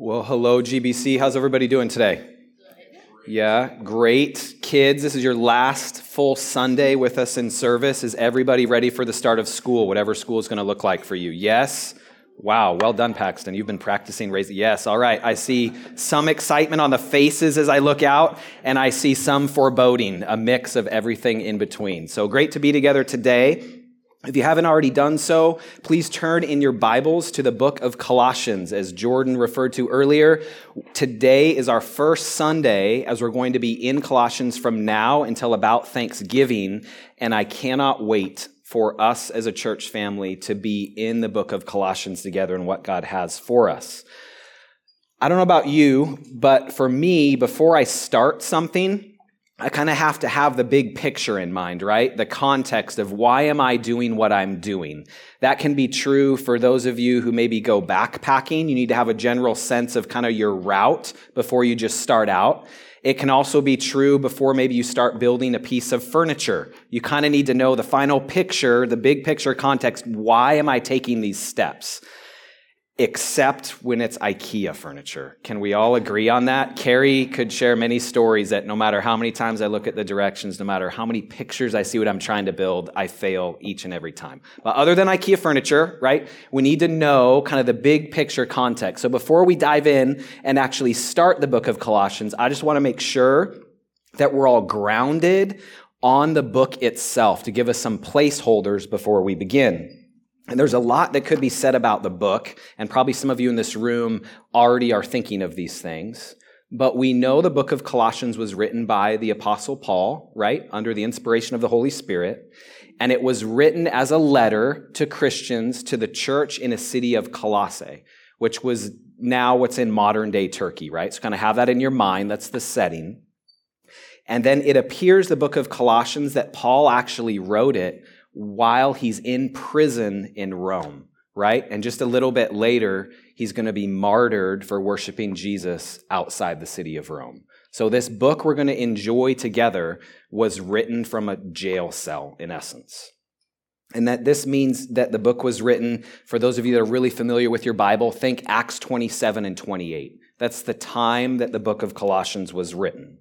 Well, hello, GBC. How's everybody doing today? Yeah, great. Kids, this is your last full Sunday with us in service. Is everybody ready for the start of school, whatever school is going to look like for you? Yes? Wow, well done, Paxton. You've been practicing raising. Yes, all right. I see some excitement on the faces as I look out, and I see some foreboding, a mix of everything in between. So great to be together today. If you haven't already done so, please turn in your Bibles to the book of Colossians, as Jordan referred to earlier. Today is our first Sunday as we're going to be in Colossians from now until about Thanksgiving, and I cannot wait for us as a church family to be in the book of Colossians together and what God has for us. I don't know about you, but for me, before I start something, I kind of have to have the big picture in mind, right? The context of why am I doing what I'm doing? That can be true for those of you who maybe go backpacking. You need to have a general sense of kind of your route before you just start out. It can also be true before maybe you start building a piece of furniture. You kind of need to know the final picture, the big picture context. Why am I taking these steps? Except when it's IKEA furniture. Can we all agree on that? Carrie could share many stories that no matter how many times I look at the directions, no matter how many pictures I see what I'm trying to build, I fail each and every time. But other than IKEA furniture, right, we need to know kind of the big picture context. So before we dive in and actually start the book of Colossians, I just want to make sure that we're all grounded on the book itself to give us some placeholders before we begin. And there's a lot that could be said about the book, and probably some of you in this room already are thinking of these things. But we know the book of Colossians was written by the Apostle Paul, right? Under the inspiration of the Holy Spirit. And it was written as a letter to Christians to the church in a city of Colossae, which was now what's in modern day Turkey, right? So kind of have that in your mind. That's the setting. And then it appears the book of Colossians that Paul actually wrote it while he's in prison in Rome, right? And just a little bit later, he's going to be martyred for worshiping Jesus outside the city of Rome. So, this book we're going to enjoy together was written from a jail cell, in essence. And that this means that the book was written, for those of you that are really familiar with your Bible, think Acts 27 and 28. That's the time that the book of Colossians was written.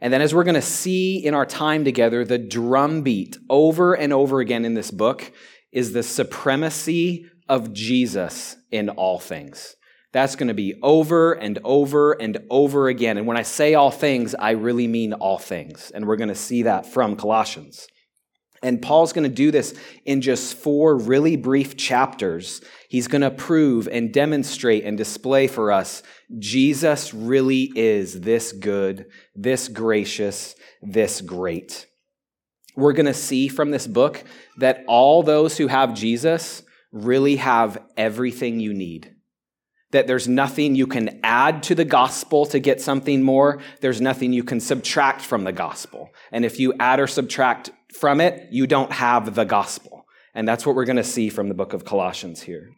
And then, as we're going to see in our time together, the drumbeat over and over again in this book is the supremacy of Jesus in all things. That's going to be over and over and over again. And when I say all things, I really mean all things. And we're going to see that from Colossians. And Paul's going to do this in just four really brief chapters. He's going to prove and demonstrate and display for us Jesus really is this good, this gracious, this great. We're going to see from this book that all those who have Jesus really have everything you need. That there's nothing you can add to the gospel to get something more. There's nothing you can subtract from the gospel. And if you add or subtract from it, you don't have the gospel. And that's what we're going to see from the book of Colossians here.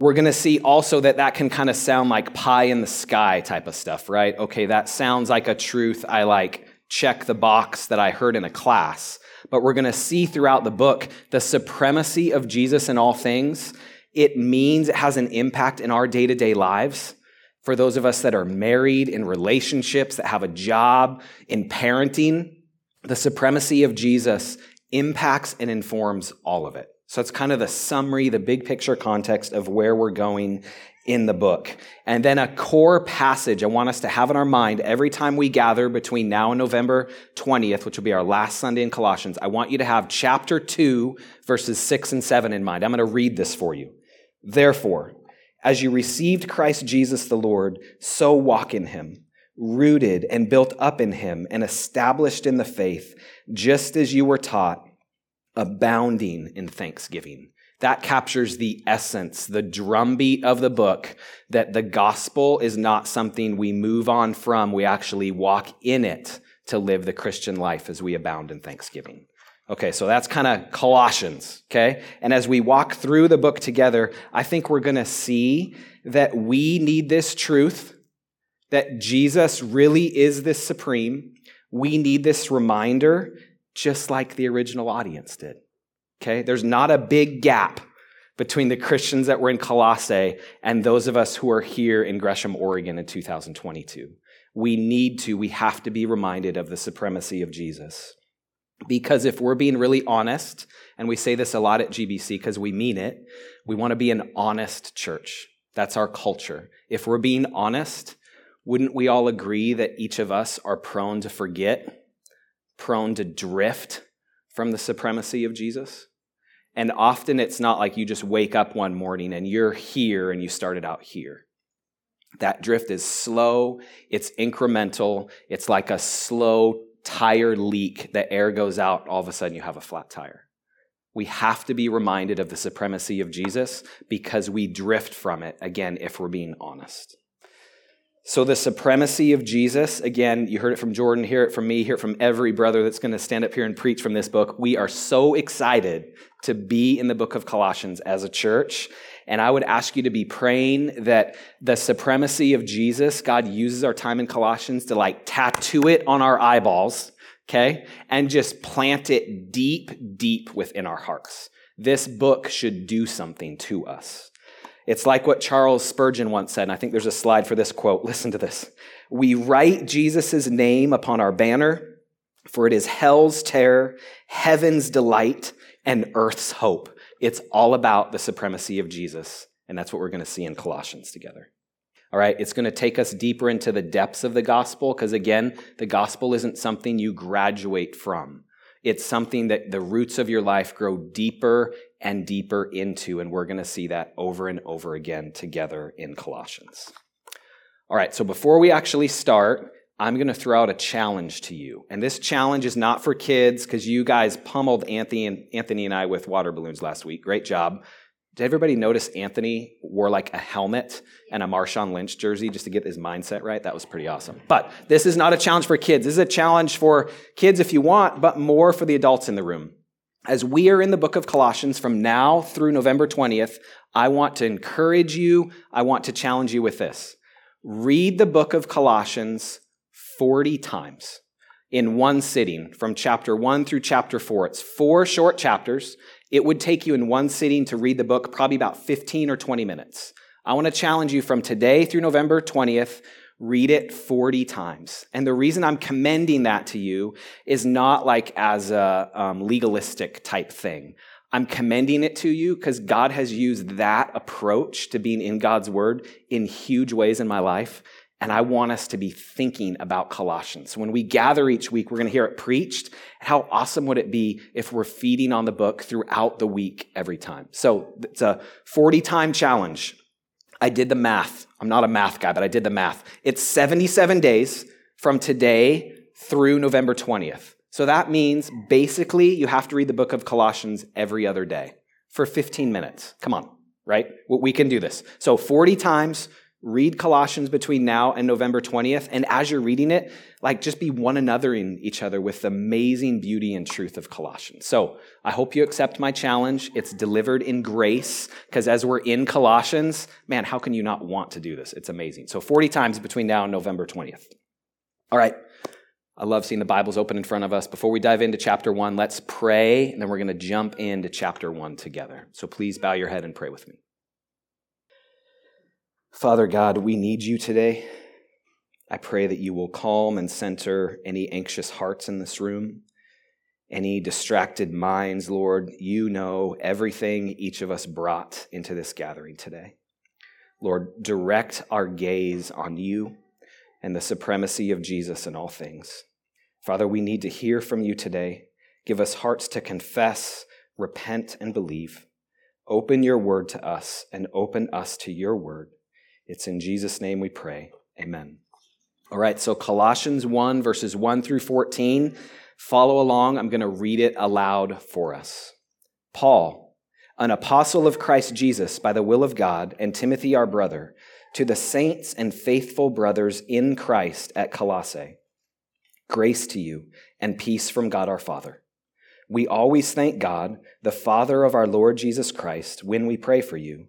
We're going to see also that that can kind of sound like pie in the sky type of stuff, right? Okay, that sounds like a truth I like check the box that I heard in a class. But we're going to see throughout the book the supremacy of Jesus in all things. It means it has an impact in our day to day lives. For those of us that are married, in relationships, that have a job, in parenting, the supremacy of Jesus impacts and informs all of it. So it's kind of the summary, the big picture context of where we're going in the book. And then a core passage I want us to have in our mind every time we gather between now and November 20th, which will be our last Sunday in Colossians. I want you to have chapter 2, verses 6 and 7 in mind. I'm going to read this for you. Therefore, as you received Christ Jesus the Lord, so walk in him rooted and built up in him and established in the faith, just as you were taught, abounding in thanksgiving. That captures the essence, the drumbeat of the book, that the gospel is not something we move on from. We actually walk in it to live the Christian life as we abound in thanksgiving. Okay, so that's kind of Colossians, okay? And as we walk through the book together, I think we're going to see that we need this truth that Jesus really is this supreme. We need this reminder just like the original audience did. Okay? There's not a big gap between the Christians that were in Colossae and those of us who are here in Gresham, Oregon in 2022. We need to, we have to be reminded of the supremacy of Jesus. Because if we're being really honest, and we say this a lot at GBC because we mean it, we want to be an honest church. That's our culture. If we're being honest, wouldn't we all agree that each of us are prone to forget, prone to drift from the supremacy of Jesus? And often it's not like you just wake up one morning and you're here and you started out here. That drift is slow, it's incremental, it's like a slow tire leak. The air goes out, all of a sudden you have a flat tire. We have to be reminded of the supremacy of Jesus because we drift from it, again, if we're being honest. So, the supremacy of Jesus, again, you heard it from Jordan, hear it from me, hear it from every brother that's going to stand up here and preach from this book. We are so excited to be in the book of Colossians as a church. And I would ask you to be praying that the supremacy of Jesus, God uses our time in Colossians to like tattoo it on our eyeballs, okay? And just plant it deep, deep within our hearts. This book should do something to us. It's like what Charles Spurgeon once said, and I think there's a slide for this quote. Listen to this. We write Jesus' name upon our banner, for it is hell's terror, heaven's delight, and earth's hope. It's all about the supremacy of Jesus, and that's what we're going to see in Colossians together. All right, it's going to take us deeper into the depths of the gospel, because again, the gospel isn't something you graduate from. It's something that the roots of your life grow deeper and deeper into, and we're going to see that over and over again together in Colossians. All right, so before we actually start, I'm going to throw out a challenge to you. And this challenge is not for kids because you guys pummeled Anthony and, Anthony and I with water balloons last week. Great job. Did everybody notice Anthony wore like a helmet and a Marshawn Lynch jersey just to get his mindset right? That was pretty awesome. But this is not a challenge for kids. This is a challenge for kids if you want, but more for the adults in the room. As we are in the book of Colossians from now through November 20th, I want to encourage you, I want to challenge you with this. Read the book of Colossians 40 times in one sitting from chapter 1 through chapter 4. It's four short chapters. It would take you in one sitting to read the book probably about 15 or 20 minutes. I want to challenge you from today through November 20th, read it 40 times. And the reason I'm commending that to you is not like as a um, legalistic type thing. I'm commending it to you because God has used that approach to being in God's word in huge ways in my life. And I want us to be thinking about Colossians. When we gather each week, we're going to hear it preached. How awesome would it be if we're feeding on the book throughout the week every time? So it's a 40 time challenge. I did the math. I'm not a math guy, but I did the math. It's 77 days from today through November 20th. So that means basically you have to read the book of Colossians every other day for 15 minutes. Come on, right? We can do this. So 40 times read Colossians between now and November 20th. And as you're reading it, like just be one another in each other with the amazing beauty and truth of Colossians. So I hope you accept my challenge. It's delivered in grace because as we're in Colossians, man, how can you not want to do this? It's amazing. So 40 times between now and November 20th. All right. I love seeing the Bibles open in front of us. Before we dive into chapter one, let's pray, and then we're going to jump into chapter one together. So please bow your head and pray with me. Father God, we need you today. I pray that you will calm and center any anxious hearts in this room, any distracted minds, Lord. You know everything each of us brought into this gathering today. Lord, direct our gaze on you and the supremacy of Jesus in all things. Father, we need to hear from you today. Give us hearts to confess, repent, and believe. Open your word to us and open us to your word. It's in Jesus' name we pray. Amen. All right, so Colossians 1, verses 1 through 14. Follow along. I'm going to read it aloud for us. Paul, an apostle of Christ Jesus by the will of God, and Timothy, our brother, to the saints and faithful brothers in Christ at Colossae, grace to you and peace from God our Father. We always thank God, the Father of our Lord Jesus Christ, when we pray for you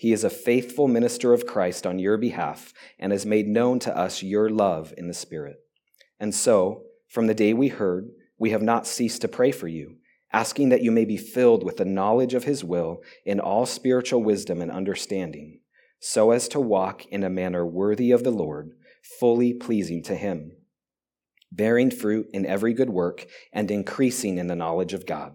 He is a faithful minister of Christ on your behalf and has made known to us your love in the Spirit. And so, from the day we heard, we have not ceased to pray for you asking that you may be filled with the knowledge of his will in all spiritual wisdom and understanding, so as to walk in a manner worthy of the Lord, fully pleasing to him, bearing fruit in every good work and increasing in the knowledge of God,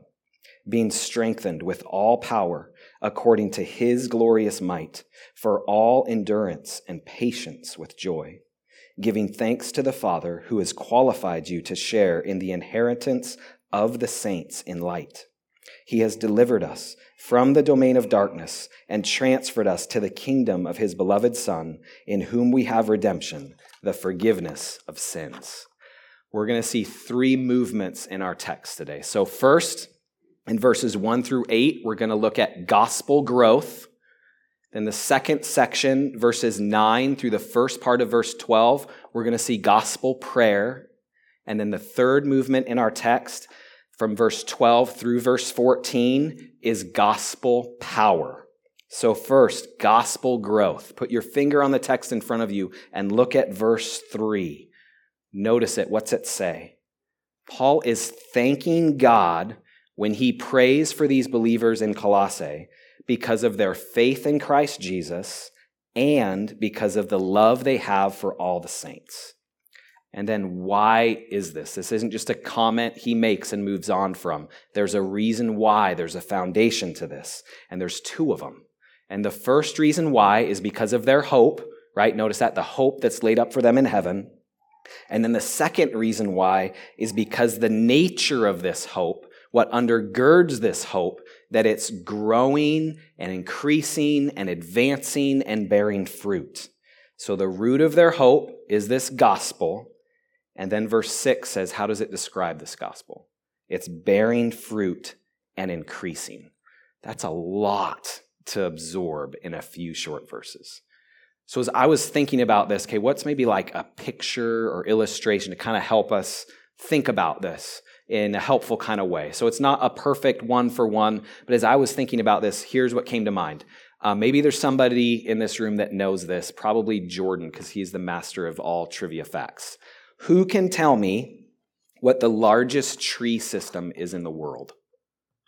being strengthened with all power according to his glorious might, for all endurance and patience with joy giving thanks to the Father who has qualified you to share in the inheritance of the saints in light. He has delivered us from the domain of darkness and transferred us to the kingdom of his beloved Son, in whom we have redemption, the forgiveness of sins. We're going to see three movements in our text today. So, first, in verses 1 through 8, we're going to look at gospel growth. Then, the second section, verses 9 through the first part of verse 12, we're going to see gospel prayer. And then the third movement in our text, from verse 12 through verse 14 is gospel power. So, first, gospel growth. Put your finger on the text in front of you and look at verse 3. Notice it. What's it say? Paul is thanking God when he prays for these believers in Colossae because of their faith in Christ Jesus and because of the love they have for all the saints. And then, why is this? This isn't just a comment he makes and moves on from. There's a reason why, there's a foundation to this. And there's two of them. And the first reason why is because of their hope, right? Notice that the hope that's laid up for them in heaven. And then the second reason why is because the nature of this hope, what undergirds this hope, that it's growing and increasing and advancing and bearing fruit. So the root of their hope is this gospel. And then verse 6 says, How does it describe this gospel? It's bearing fruit and increasing. That's a lot to absorb in a few short verses. So, as I was thinking about this, okay, what's maybe like a picture or illustration to kind of help us think about this in a helpful kind of way? So, it's not a perfect one for one, but as I was thinking about this, here's what came to mind. Uh, maybe there's somebody in this room that knows this, probably Jordan, because he's the master of all trivia facts. Who can tell me what the largest tree system is in the world?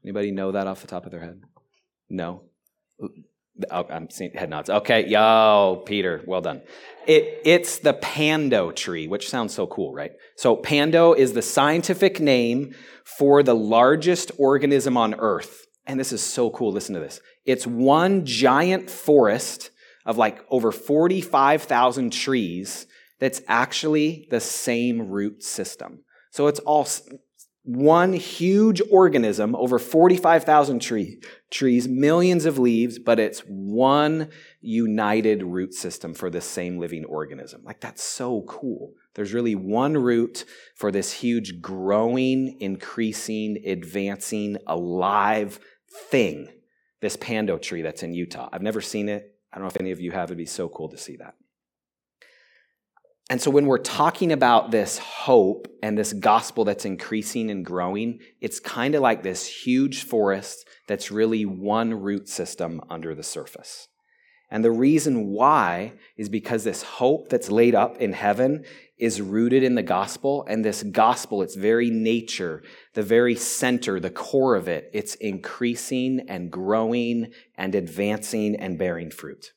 Anybody know that off the top of their head? No? Oh, I'm seeing head nods. Okay, yo, Peter, well done. It, it's the pando tree, which sounds so cool, right? So, pando is the scientific name for the largest organism on Earth. And this is so cool. Listen to this. It's one giant forest of like over 45,000 trees that's actually the same root system. So it's all one huge organism, over 45,000 tree, trees, millions of leaves, but it's one united root system for the same living organism. Like, that's so cool. There's really one root for this huge, growing, increasing, advancing, alive thing, this pando tree that's in Utah. I've never seen it. I don't know if any of you have. It'd be so cool to see that. And so when we're talking about this hope and this gospel that's increasing and growing, it's kind of like this huge forest that's really one root system under the surface. And the reason why is because this hope that's laid up in heaven is rooted in the gospel. And this gospel, its very nature, the very center, the core of it, it's increasing and growing and advancing and bearing fruit.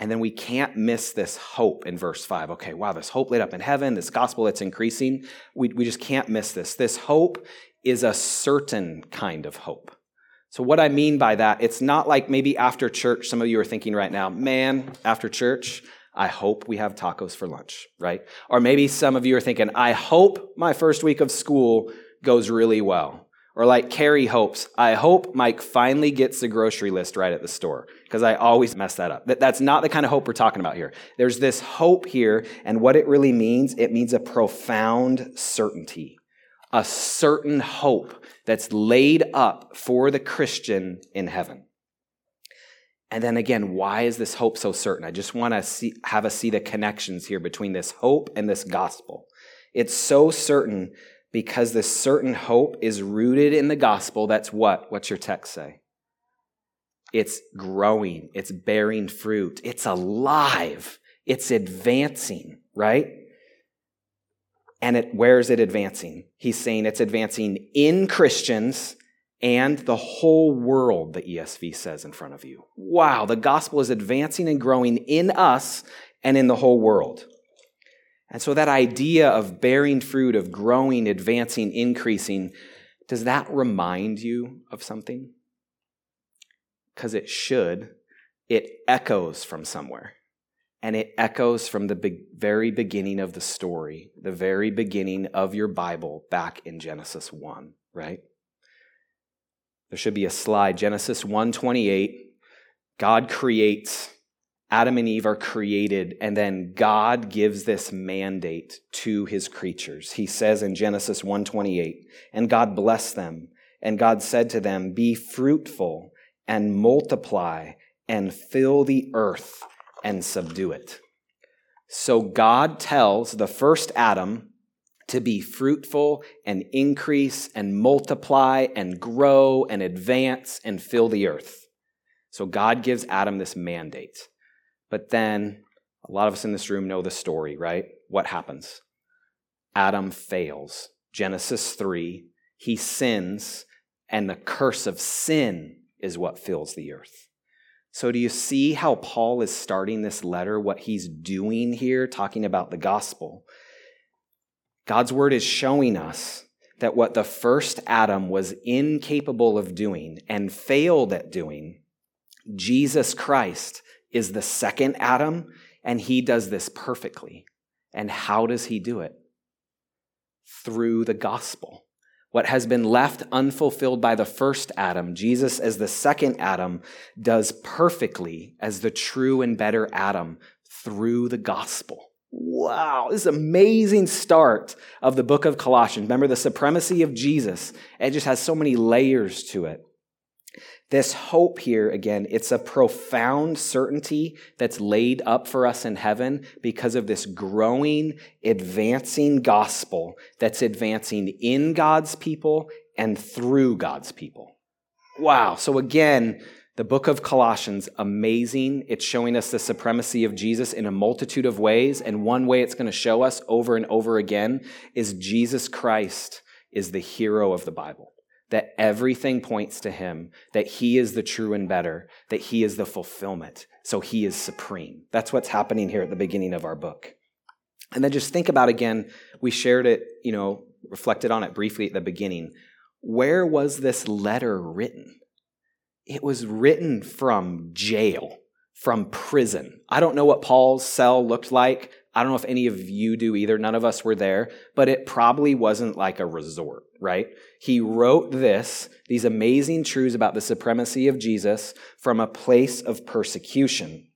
And then we can't miss this hope in verse 5. Okay, wow, this hope laid up in heaven, this gospel that's increasing. We, we just can't miss this. This hope is a certain kind of hope. So, what I mean by that, it's not like maybe after church, some of you are thinking right now, man, after church, I hope we have tacos for lunch, right? Or maybe some of you are thinking, I hope my first week of school goes really well. Or like Carrie hopes, I hope Mike finally gets the grocery list right at the store, because I always mess that up. That's not the kind of hope we're talking about here. There's this hope here, and what it really means, it means a profound certainty, a certain hope that's laid up for the Christian in heaven. And then again, why is this hope so certain? I just want to see, have us see the connections here between this hope and this gospel. It's so certain because this certain hope is rooted in the gospel. That's what? What's your text say? It's growing, it's bearing fruit, it's alive, it's advancing, right? And it, where is it advancing? He's saying it's advancing in Christians and the whole world, the ESV says in front of you. Wow, the gospel is advancing and growing in us and in the whole world. And so that idea of bearing fruit, of growing, advancing, increasing, does that remind you of something? Because it should. It echoes from somewhere. And it echoes from the be- very beginning of the story, the very beginning of your Bible back in Genesis 1, right? There should be a slide. Genesis 1:28. God creates Adam and Eve are created, and then God gives this mandate to his creatures. He says in Genesis 1:28, and God blessed them, and God said to them, Be fruitful and multiply and fill the earth and subdue it. So God tells the first Adam to be fruitful and increase and multiply and grow and advance and fill the earth. So God gives Adam this mandate. But then a lot of us in this room know the story, right? What happens? Adam fails. Genesis 3, he sins, and the curse of sin is what fills the earth. So, do you see how Paul is starting this letter, what he's doing here, talking about the gospel? God's word is showing us that what the first Adam was incapable of doing and failed at doing, Jesus Christ is the second Adam, and he does this perfectly. And how does he do it? Through the gospel. What has been left unfulfilled by the first Adam, Jesus as the second Adam, does perfectly as the true and better Adam through the gospel. Wow, this is amazing start of the book of Colossians. Remember the supremacy of Jesus. It just has so many layers to it. This hope here, again, it's a profound certainty that's laid up for us in heaven because of this growing, advancing gospel that's advancing in God's people and through God's people. Wow. So again, the book of Colossians, amazing. It's showing us the supremacy of Jesus in a multitude of ways. And one way it's going to show us over and over again is Jesus Christ is the hero of the Bible. That everything points to him, that he is the true and better, that he is the fulfillment. So he is supreme. That's what's happening here at the beginning of our book. And then just think about again, we shared it, you know, reflected on it briefly at the beginning. Where was this letter written? It was written from jail, from prison. I don't know what Paul's cell looked like. I don't know if any of you do either. None of us were there, but it probably wasn't like a resort, right? He wrote this, these amazing truths about the supremacy of Jesus from a place of persecution.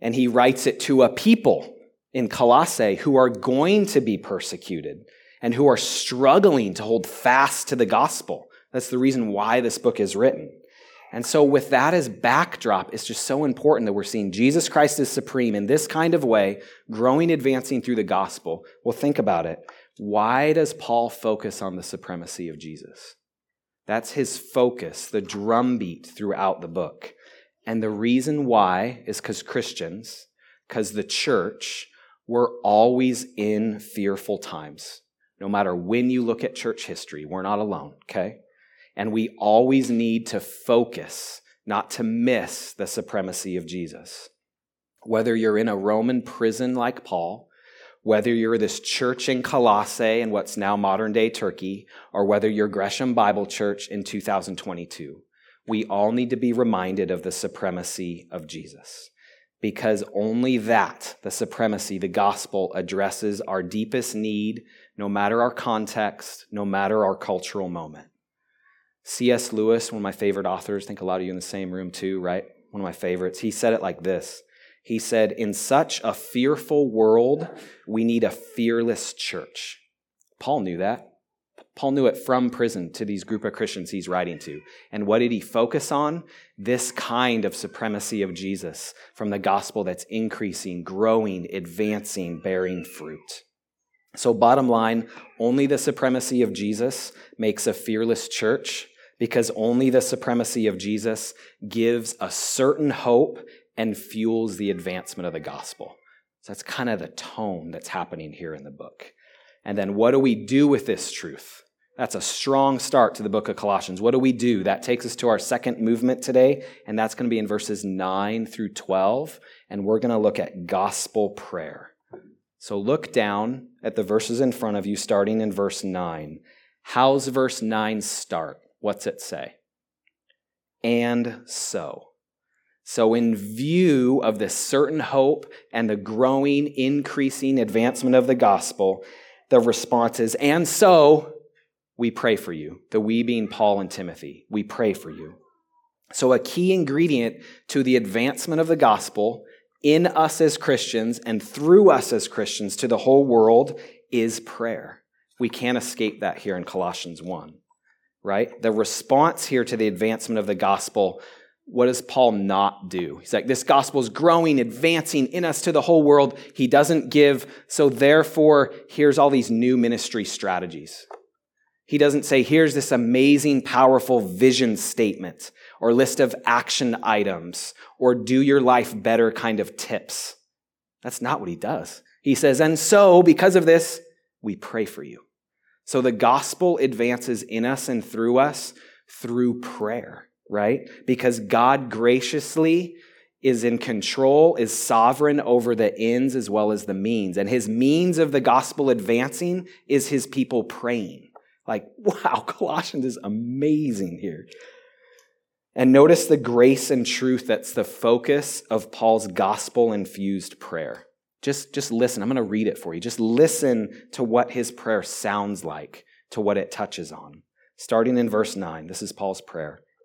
And he writes it to a people in Colossae who are going to be persecuted and who are struggling to hold fast to the gospel. That's the reason why this book is written. And so, with that as backdrop, it's just so important that we're seeing Jesus Christ is supreme in this kind of way, growing, advancing through the gospel. Well, think about it. Why does Paul focus on the supremacy of Jesus? That's his focus, the drumbeat throughout the book. And the reason why is because Christians, because the church, we're always in fearful times. No matter when you look at church history, we're not alone, okay? And we always need to focus, not to miss the supremacy of Jesus. Whether you're in a Roman prison like Paul, whether you're this church in Colossae in what's now modern day Turkey, or whether you're Gresham Bible Church in 2022, we all need to be reminded of the supremacy of Jesus. Because only that, the supremacy, the gospel, addresses our deepest need, no matter our context, no matter our cultural moment. C.S. Lewis, one of my favorite authors, I think a lot of you in the same room too, right? One of my favorites. He said it like this He said, In such a fearful world, we need a fearless church. Paul knew that. Paul knew it from prison to these group of Christians he's writing to. And what did he focus on? This kind of supremacy of Jesus from the gospel that's increasing, growing, advancing, bearing fruit. So, bottom line, only the supremacy of Jesus makes a fearless church because only the supremacy of Jesus gives a certain hope and fuels the advancement of the gospel. So, that's kind of the tone that's happening here in the book. And then, what do we do with this truth? That's a strong start to the book of Colossians. What do we do? That takes us to our second movement today, and that's going to be in verses 9 through 12, and we're going to look at gospel prayer. So look down at the verses in front of you, starting in verse 9. How's verse 9 start? What's it say? And so. So, in view of this certain hope and the growing, increasing advancement of the gospel, the response is, and so we pray for you. The we being Paul and Timothy. We pray for you. So, a key ingredient to the advancement of the gospel in us as Christians and through us as Christians to the whole world is prayer. We can't escape that here in Colossians 1, right? The response here to the advancement of the gospel, what does Paul not do? He's like, this gospel is growing, advancing in us to the whole world. He doesn't give, so therefore, here's all these new ministry strategies. He doesn't say, here's this amazing, powerful vision statement or list of action items or do your life better kind of tips. That's not what he does. He says, and so because of this, we pray for you. So the gospel advances in us and through us through prayer, right? Because God graciously is in control, is sovereign over the ends as well as the means. And his means of the gospel advancing is his people praying. Like, wow, Colossians is amazing here. And notice the grace and truth that's the focus of Paul's gospel infused prayer. Just, just listen. I'm going to read it for you. Just listen to what his prayer sounds like, to what it touches on. Starting in verse 9, this is Paul's prayer.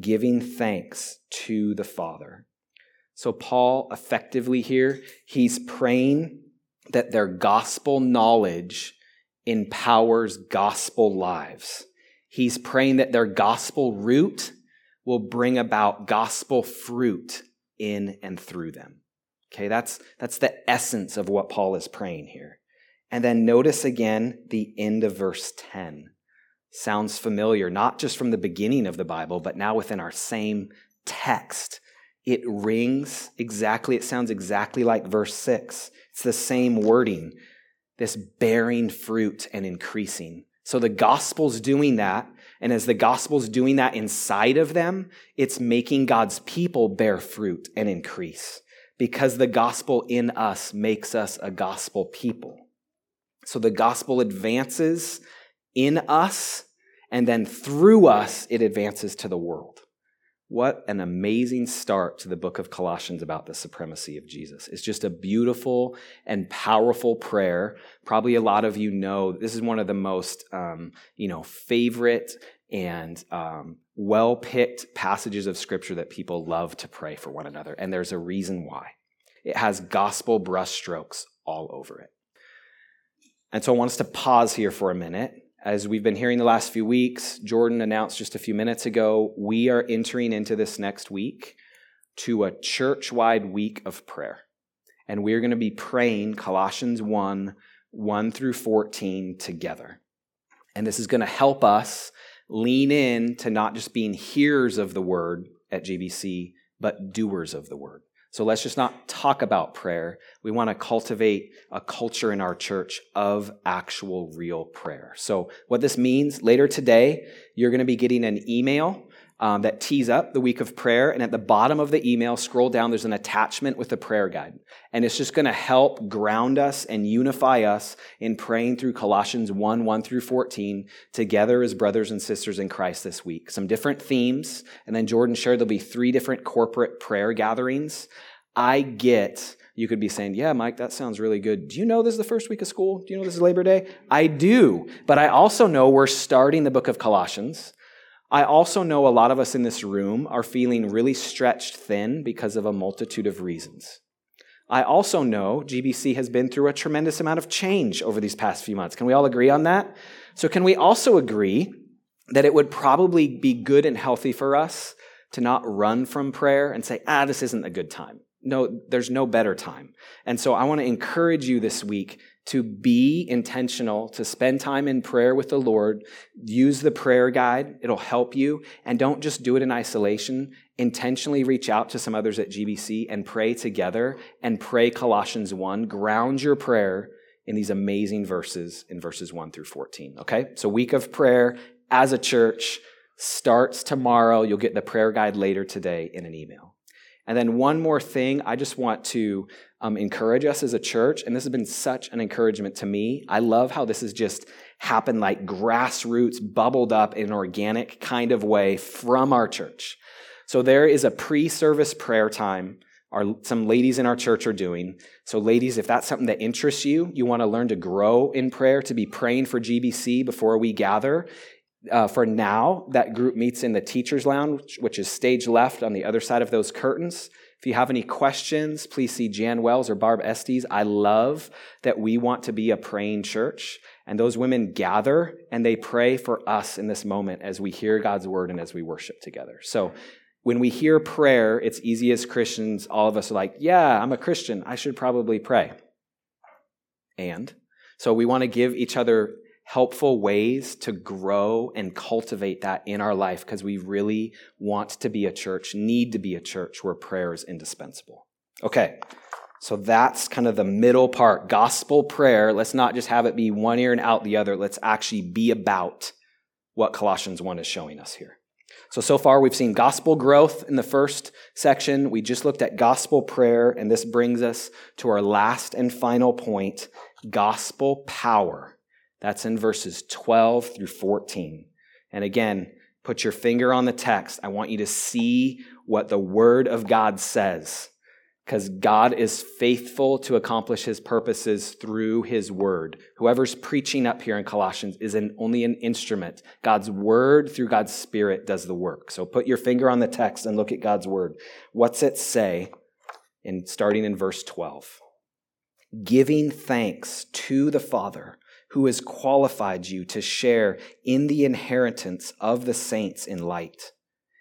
giving thanks to the Father. So, Paul effectively here, he's praying that their gospel knowledge empowers gospel lives. He's praying that their gospel root will bring about gospel fruit in and through them. Okay, that's, that's the essence of what Paul is praying here. And then notice again the end of verse 10. Sounds familiar, not just from the beginning of the Bible, but now within our same text. It rings exactly, it sounds exactly like verse 6. It's the same wording this bearing fruit and increasing. So the gospel's doing that. And as the gospel's doing that inside of them, it's making God's people bear fruit and increase because the gospel in us makes us a gospel people. So the gospel advances in us, and then through us, it advances to the world. What an amazing start to the book of Colossians about the supremacy of Jesus. It's just a beautiful and powerful prayer. Probably a lot of you know this is one of the most, um, you know, favorite and um, well picked passages of scripture that people love to pray for one another. And there's a reason why. It has gospel brushstrokes all over it. And so I want us to pause here for a minute as we've been hearing the last few weeks, Jordan announced just a few minutes ago, we are entering into this next week to a church wide week of prayer. And we're going to be praying Colossians 1 1 through 14 together. And this is going to help us lean in to not just being hearers of the word at GBC, but doers of the word. So let's just not talk about prayer. We want to cultivate a culture in our church of actual real prayer. So, what this means later today, you're going to be getting an email um, that tees up the week of prayer. And at the bottom of the email, scroll down, there's an attachment with the prayer guide. And it's just going to help ground us and unify us in praying through Colossians 1 1 through 14 together as brothers and sisters in Christ this week. Some different themes. And then Jordan shared there'll be three different corporate prayer gatherings. I get you could be saying, Yeah, Mike, that sounds really good. Do you know this is the first week of school? Do you know this is Labor Day? I do. But I also know we're starting the book of Colossians. I also know a lot of us in this room are feeling really stretched thin because of a multitude of reasons. I also know GBC has been through a tremendous amount of change over these past few months. Can we all agree on that? So, can we also agree that it would probably be good and healthy for us to not run from prayer and say, ah, this isn't a good time? No, there's no better time. And so, I want to encourage you this week to be intentional, to spend time in prayer with the Lord. Use the prayer guide, it'll help you. And don't just do it in isolation. Intentionally reach out to some others at GBC and pray together and pray Colossians 1. Ground your prayer in these amazing verses in verses 1 through 14. Okay? So, week of prayer as a church starts tomorrow. You'll get the prayer guide later today in an email. And then, one more thing, I just want to um, encourage us as a church. And this has been such an encouragement to me. I love how this has just happened like grassroots, bubbled up in an organic kind of way from our church. So there is a pre service prayer time. Our, some ladies in our church are doing. So, ladies, if that's something that interests you, you want to learn to grow in prayer, to be praying for GBC before we gather. Uh, for now, that group meets in the teacher's lounge, which is stage left on the other side of those curtains. If you have any questions, please see Jan Wells or Barb Estes. I love that we want to be a praying church. And those women gather and they pray for us in this moment as we hear God's word and as we worship together. So when we hear prayer, it's easy as Christians, all of us are like, yeah, I'm a Christian. I should probably pray. And so we want to give each other helpful ways to grow and cultivate that in our life because we really want to be a church, need to be a church where prayer is indispensable. Okay, so that's kind of the middle part. Gospel prayer. Let's not just have it be one ear and out the other. Let's actually be about what Colossians 1 is showing us here. So, so far we've seen gospel growth in the first section. We just looked at gospel prayer, and this brings us to our last and final point gospel power. That's in verses 12 through 14. And again, put your finger on the text. I want you to see what the Word of God says, because God is faithful to accomplish His purposes through His Word. Whoever's preaching up here in Colossians is an, only an instrument. God's Word through God's Spirit does the work. So put your finger on the text and look at God's Word. What's it say? In starting in verse 12. Giving thanks to the Father who has qualified you to share in the inheritance of the saints in light.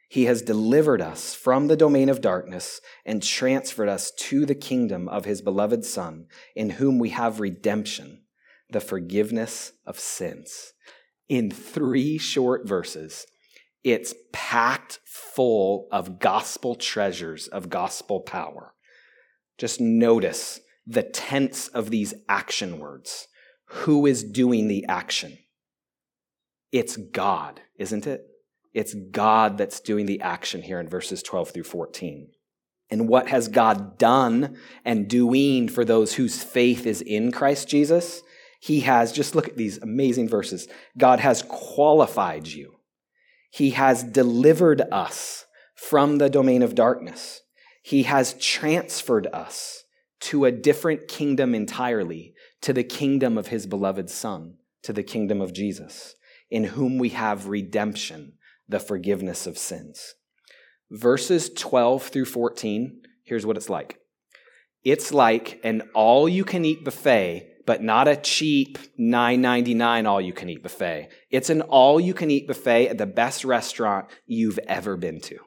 He has delivered us from the domain of darkness and transferred us to the kingdom of his beloved Son, in whom we have redemption, the forgiveness of sins. In three short verses, it's packed full of gospel treasures, of gospel power. Just notice the tense of these action words who is doing the action? It's God, isn't it? It's God that's doing the action here in verses 12 through 14. And what has God done and doing for those whose faith is in Christ Jesus? He has, just look at these amazing verses. God has qualified you. He has delivered us from the domain of darkness. He has transferred us to a different kingdom entirely to the kingdom of his beloved Son, to the kingdom of Jesus, in whom we have redemption, the forgiveness of sins. Verses 12 through 14, here's what it's like. It's like an all you can eat buffet but not a cheap 9.99 all you can eat buffet. It's an all you can eat buffet at the best restaurant you've ever been to.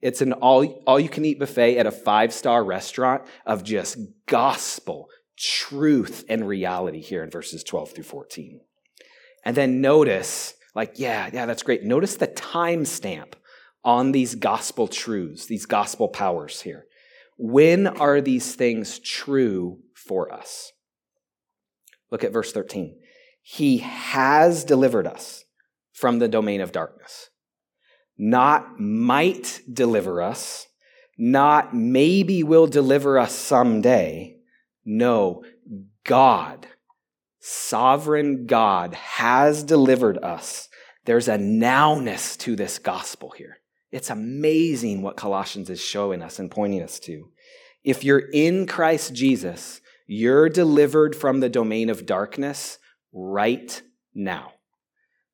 It's an all, all you can eat buffet at a five star restaurant of just gospel truth and reality here in verses 12 through 14. And then notice, like, yeah, yeah, that's great. Notice the timestamp on these gospel truths, these gospel powers here. When are these things true for us? Look at verse 13. He has delivered us from the domain of darkness. not might deliver us, not maybe will deliver us someday. No, God, sovereign God, has delivered us. There's a nowness to this gospel here. It's amazing what Colossians is showing us and pointing us to. If you're in Christ Jesus, you're delivered from the domain of darkness right now.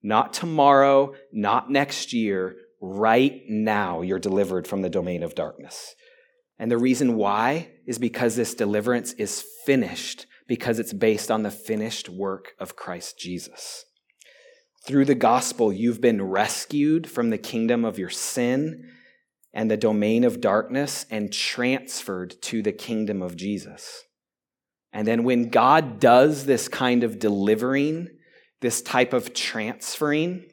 Not tomorrow, not next year, right now you're delivered from the domain of darkness. And the reason why is because this deliverance is finished, because it's based on the finished work of Christ Jesus. Through the gospel, you've been rescued from the kingdom of your sin and the domain of darkness and transferred to the kingdom of Jesus. And then when God does this kind of delivering, this type of transferring,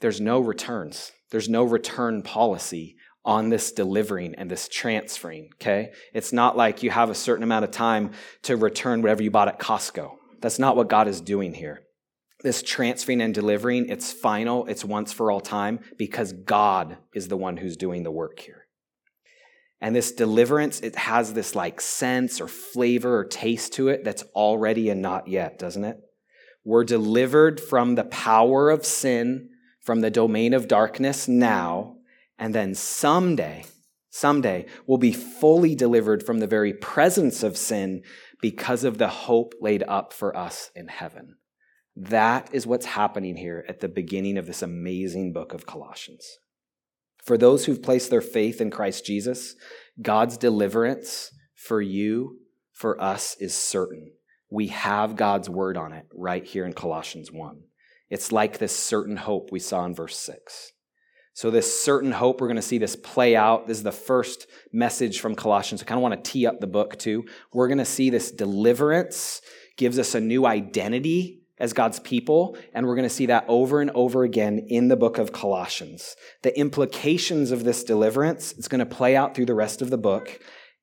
there's no returns. There's no return policy on this delivering and this transferring, okay? It's not like you have a certain amount of time to return whatever you bought at Costco. That's not what God is doing here. This transferring and delivering, it's final, it's once for all time because God is the one who's doing the work here. And this deliverance, it has this like sense or flavor or taste to it that's already and not yet, doesn't it? We're delivered from the power of sin from the domain of darkness now, and then someday, someday, we'll be fully delivered from the very presence of sin because of the hope laid up for us in heaven. That is what's happening here at the beginning of this amazing book of Colossians. For those who've placed their faith in Christ Jesus, God's deliverance for you, for us, is certain. We have God's word on it right here in Colossians 1. It's like this certain hope we saw in verse 6. So, this certain hope, we're going to see this play out. This is the first message from Colossians. I kind of want to tee up the book too. We're going to see this deliverance gives us a new identity as God's people, and we're going to see that over and over again in the book of Colossians. The implications of this deliverance, it's going to play out through the rest of the book,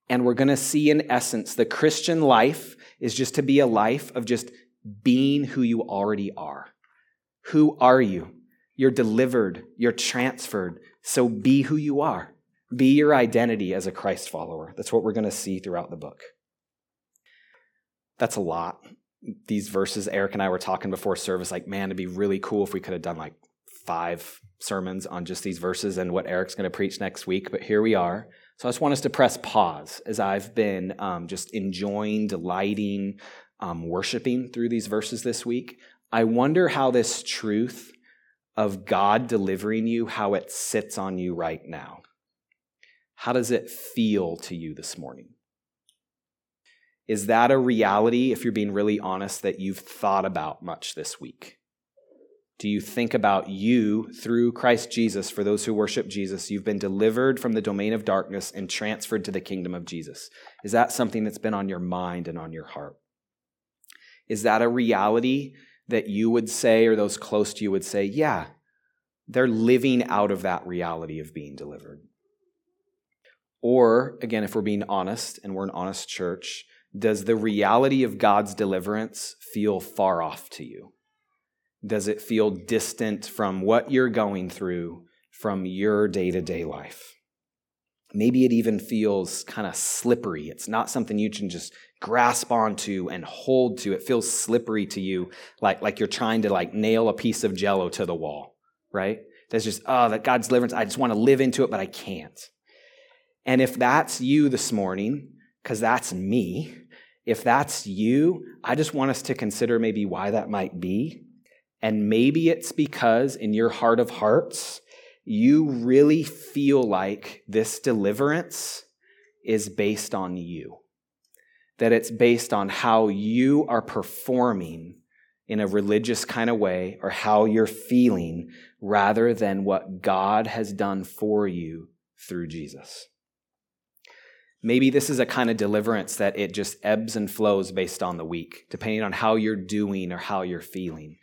and we're going to see in essence the Christian life is just to be a life of just being who you already are. Who are you? You're delivered, you're transferred. So be who you are. Be your identity as a Christ follower. That's what we're going to see throughout the book. That's a lot. These verses, Eric and I were talking before service, like, man, it'd be really cool if we could have done like five sermons on just these verses and what Eric's going to preach next week. But here we are. So I just want us to press pause as I've been um, just enjoying, delighting, um, worshiping through these verses this week. I wonder how this truth of God delivering you, how it sits on you right now. How does it feel to you this morning? Is that a reality, if you're being really honest, that you've thought about much this week? Do you think about you through Christ Jesus? For those who worship Jesus, you've been delivered from the domain of darkness and transferred to the kingdom of Jesus. Is that something that's been on your mind and on your heart? Is that a reality that you would say, or those close to you would say, yeah, they're living out of that reality of being delivered. Or, again, if we're being honest and we're an honest church, does the reality of God's deliverance feel far off to you? Does it feel distant from what you're going through from your day to day life? Maybe it even feels kind of slippery. It's not something you can just grasp onto and hold to. It feels slippery to you, like, like you're trying to like nail a piece of jello to the wall, right? That's just, oh, that God's deliverance. I just want to live into it, but I can't. And if that's you this morning, because that's me, if that's you, I just want us to consider maybe why that might be. And maybe it's because in your heart of hearts, you really feel like this deliverance is based on you that it's based on how you are performing in a religious kind of way or how you're feeling rather than what God has done for you through Jesus. Maybe this is a kind of deliverance that it just ebbs and flows based on the week, depending on how you're doing or how you're feeling.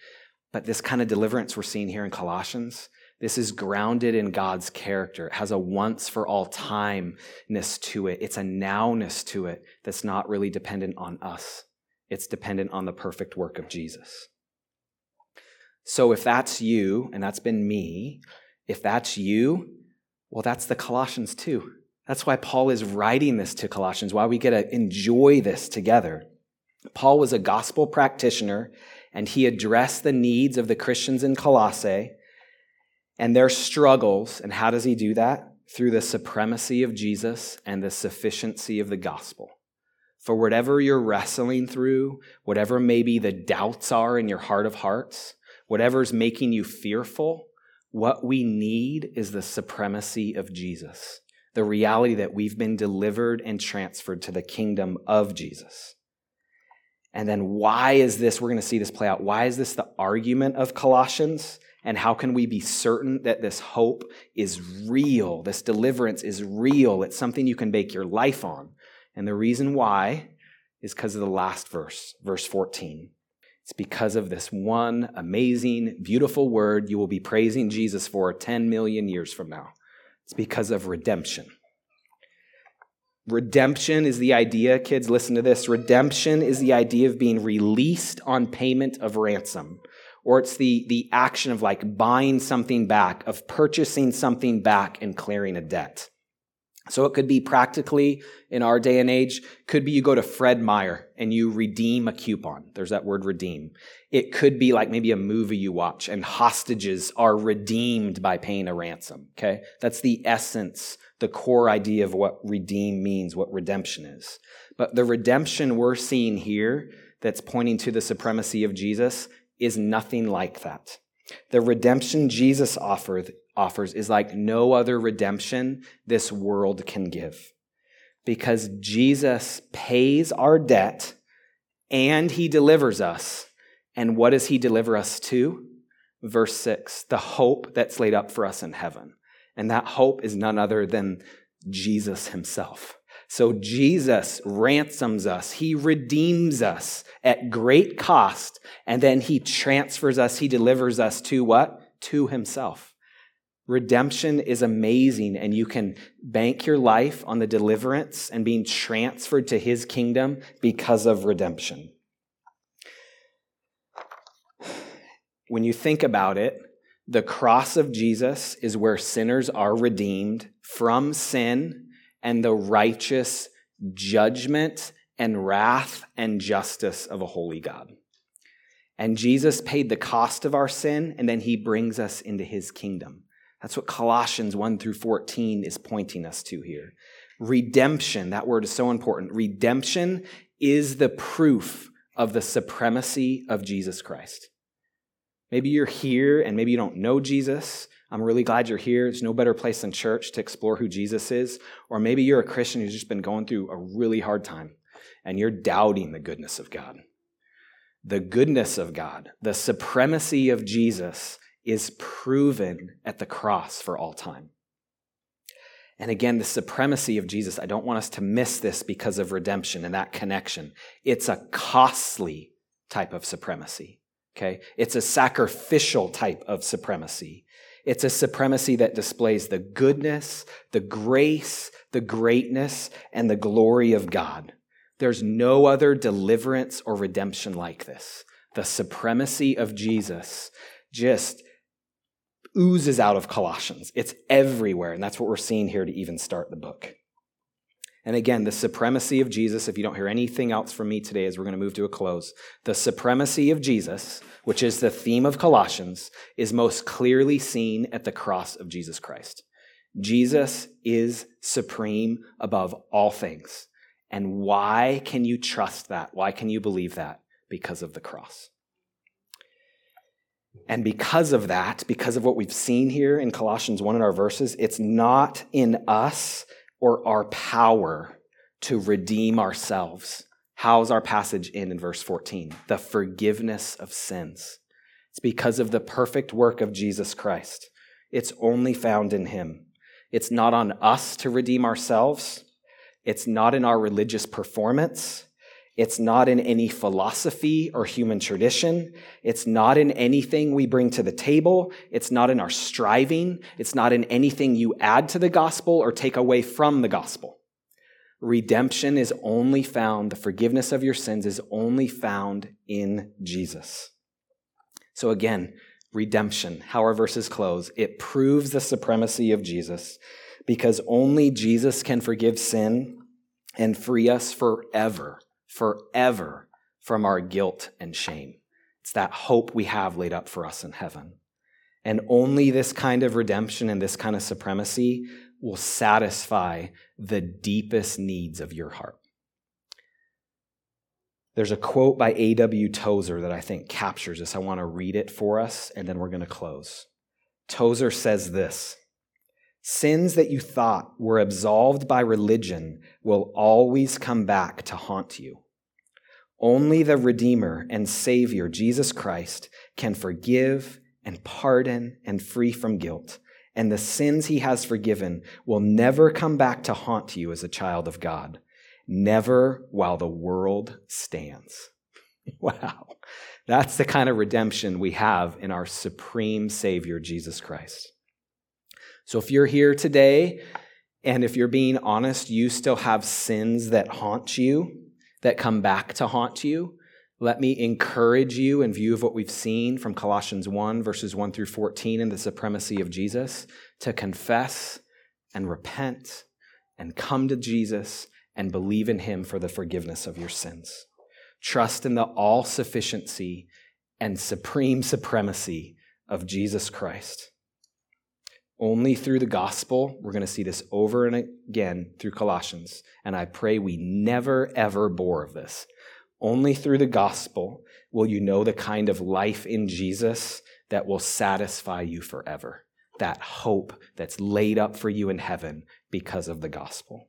But this kind of deliverance we're seeing here in Colossians, this is grounded in God's character. It has a once for all timeness to it. It's a nowness to it that's not really dependent on us. It's dependent on the perfect work of Jesus. So if that's you, and that's been me, If that's you, well, that's the Colossians too. That's why Paul is writing this to Colossians, why we get to enjoy this together. Paul was a gospel practitioner and he addressed the needs of the Christians in Colossae and their struggles. And how does he do that? Through the supremacy of Jesus and the sufficiency of the gospel. For whatever you're wrestling through, whatever maybe the doubts are in your heart of hearts, whatever's making you fearful, what we need is the supremacy of Jesus, the reality that we've been delivered and transferred to the kingdom of Jesus. And then, why is this? We're going to see this play out. Why is this the argument of Colossians? And how can we be certain that this hope is real? This deliverance is real. It's something you can bake your life on. And the reason why is because of the last verse, verse 14. It's because of this one amazing, beautiful word you will be praising Jesus for 10 million years from now. It's because of redemption. Redemption is the idea, kids, listen to this. Redemption is the idea of being released on payment of ransom. Or it's the, the action of like buying something back, of purchasing something back and clearing a debt. So it could be practically in our day and age, could be you go to Fred Meyer and you redeem a coupon. There's that word redeem. It could be like maybe a movie you watch and hostages are redeemed by paying a ransom. Okay. That's the essence, the core idea of what redeem means, what redemption is. But the redemption we're seeing here that's pointing to the supremacy of Jesus is nothing like that. The redemption Jesus offered offers is like no other redemption this world can give. Because Jesus pays our debt and he delivers us. And what does he deliver us to? Verse 6 the hope that's laid up for us in heaven. And that hope is none other than Jesus himself. So Jesus ransoms us. He redeems us at great cost. And then he transfers us. He delivers us to what? To himself. Redemption is amazing, and you can bank your life on the deliverance and being transferred to his kingdom because of redemption. When you think about it, the cross of Jesus is where sinners are redeemed from sin and the righteous judgment and wrath and justice of a holy God. And Jesus paid the cost of our sin, and then he brings us into his kingdom. That's what Colossians 1 through 14 is pointing us to here. Redemption, that word is so important. Redemption is the proof of the supremacy of Jesus Christ. Maybe you're here and maybe you don't know Jesus. I'm really glad you're here. There's no better place than church to explore who Jesus is. Or maybe you're a Christian who's just been going through a really hard time and you're doubting the goodness of God. The goodness of God, the supremacy of Jesus is proven at the cross for all time. And again, the supremacy of Jesus, I don't want us to miss this because of redemption and that connection. It's a costly type of supremacy. Okay? It's a sacrificial type of supremacy. It's a supremacy that displays the goodness, the grace, the greatness, and the glory of God. There's no other deliverance or redemption like this. The supremacy of Jesus just oozes out of Colossians. It's everywhere, and that's what we're seeing here to even start the book. And again, the supremacy of Jesus, if you don't hear anything else from me today as we're going to move to a close, the supremacy of Jesus, which is the theme of Colossians, is most clearly seen at the cross of Jesus Christ. Jesus is supreme above all things. And why can you trust that? Why can you believe that? Because of the cross. And because of that, because of what we've seen here in Colossians 1 in our verses, it's not in us or our power to redeem ourselves. How's our passage in in verse 14? The forgiveness of sins. It's because of the perfect work of Jesus Christ. It's only found in him. It's not on us to redeem ourselves. It's not in our religious performance. It's not in any philosophy or human tradition. It's not in anything we bring to the table. It's not in our striving. It's not in anything you add to the gospel or take away from the gospel. Redemption is only found, the forgiveness of your sins is only found in Jesus. So again, redemption, how our verses close, it proves the supremacy of Jesus because only Jesus can forgive sin and free us forever, forever from our guilt and shame. It's that hope we have laid up for us in heaven. And only this kind of redemption and this kind of supremacy will satisfy the deepest needs of your heart. There's a quote by A.W. Tozer that I think captures this. I want to read it for us, and then we're going to close. Tozer says this Sins that you thought were absolved by religion will always come back to haunt you. Only the Redeemer and Savior, Jesus Christ, can forgive and pardon and free from guilt. And the sins he has forgiven will never come back to haunt you as a child of God never while the world stands. wow. That's the kind of redemption we have in our supreme Savior, Jesus Christ. So if you're here today, and if you're being honest, you still have sins that haunt you, that come back to haunt you, let me encourage you, in view of what we've seen from Colossians 1, verses 1 through 14, and the supremacy of Jesus, to confess and repent and come to Jesus and believe in him for the forgiveness of your sins. Trust in the all sufficiency and supreme supremacy of Jesus Christ. Only through the gospel, we're going to see this over and again through Colossians, and I pray we never ever bore of this. Only through the gospel will you know the kind of life in Jesus that will satisfy you forever. That hope that's laid up for you in heaven because of the gospel.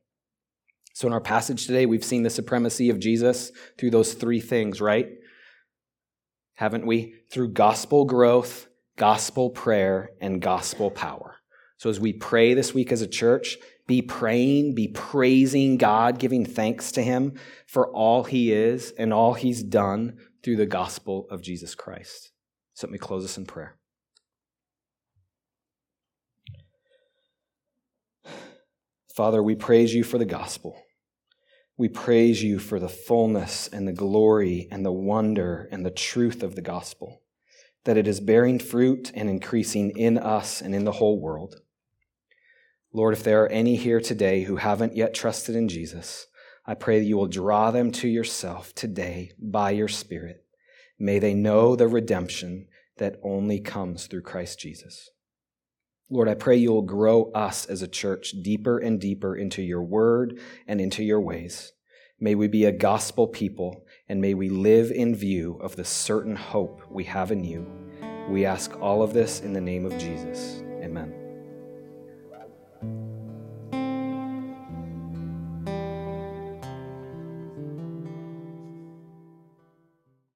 So, in our passage today, we've seen the supremacy of Jesus through those three things, right? Haven't we? Through gospel growth, gospel prayer, and gospel power. So, as we pray this week as a church, be praying, be praising God, giving thanks to Him for all He is and all He's done through the gospel of Jesus Christ. So, let me close this in prayer. Father, we praise you for the gospel. We praise you for the fullness and the glory and the wonder and the truth of the gospel, that it is bearing fruit and increasing in us and in the whole world. Lord, if there are any here today who haven't yet trusted in Jesus, I pray that you will draw them to yourself today by your Spirit. May they know the redemption that only comes through Christ Jesus. Lord, I pray you will grow us as a church deeper and deeper into your word and into your ways. May we be a gospel people, and may we live in view of the certain hope we have in you. We ask all of this in the name of Jesus. Amen.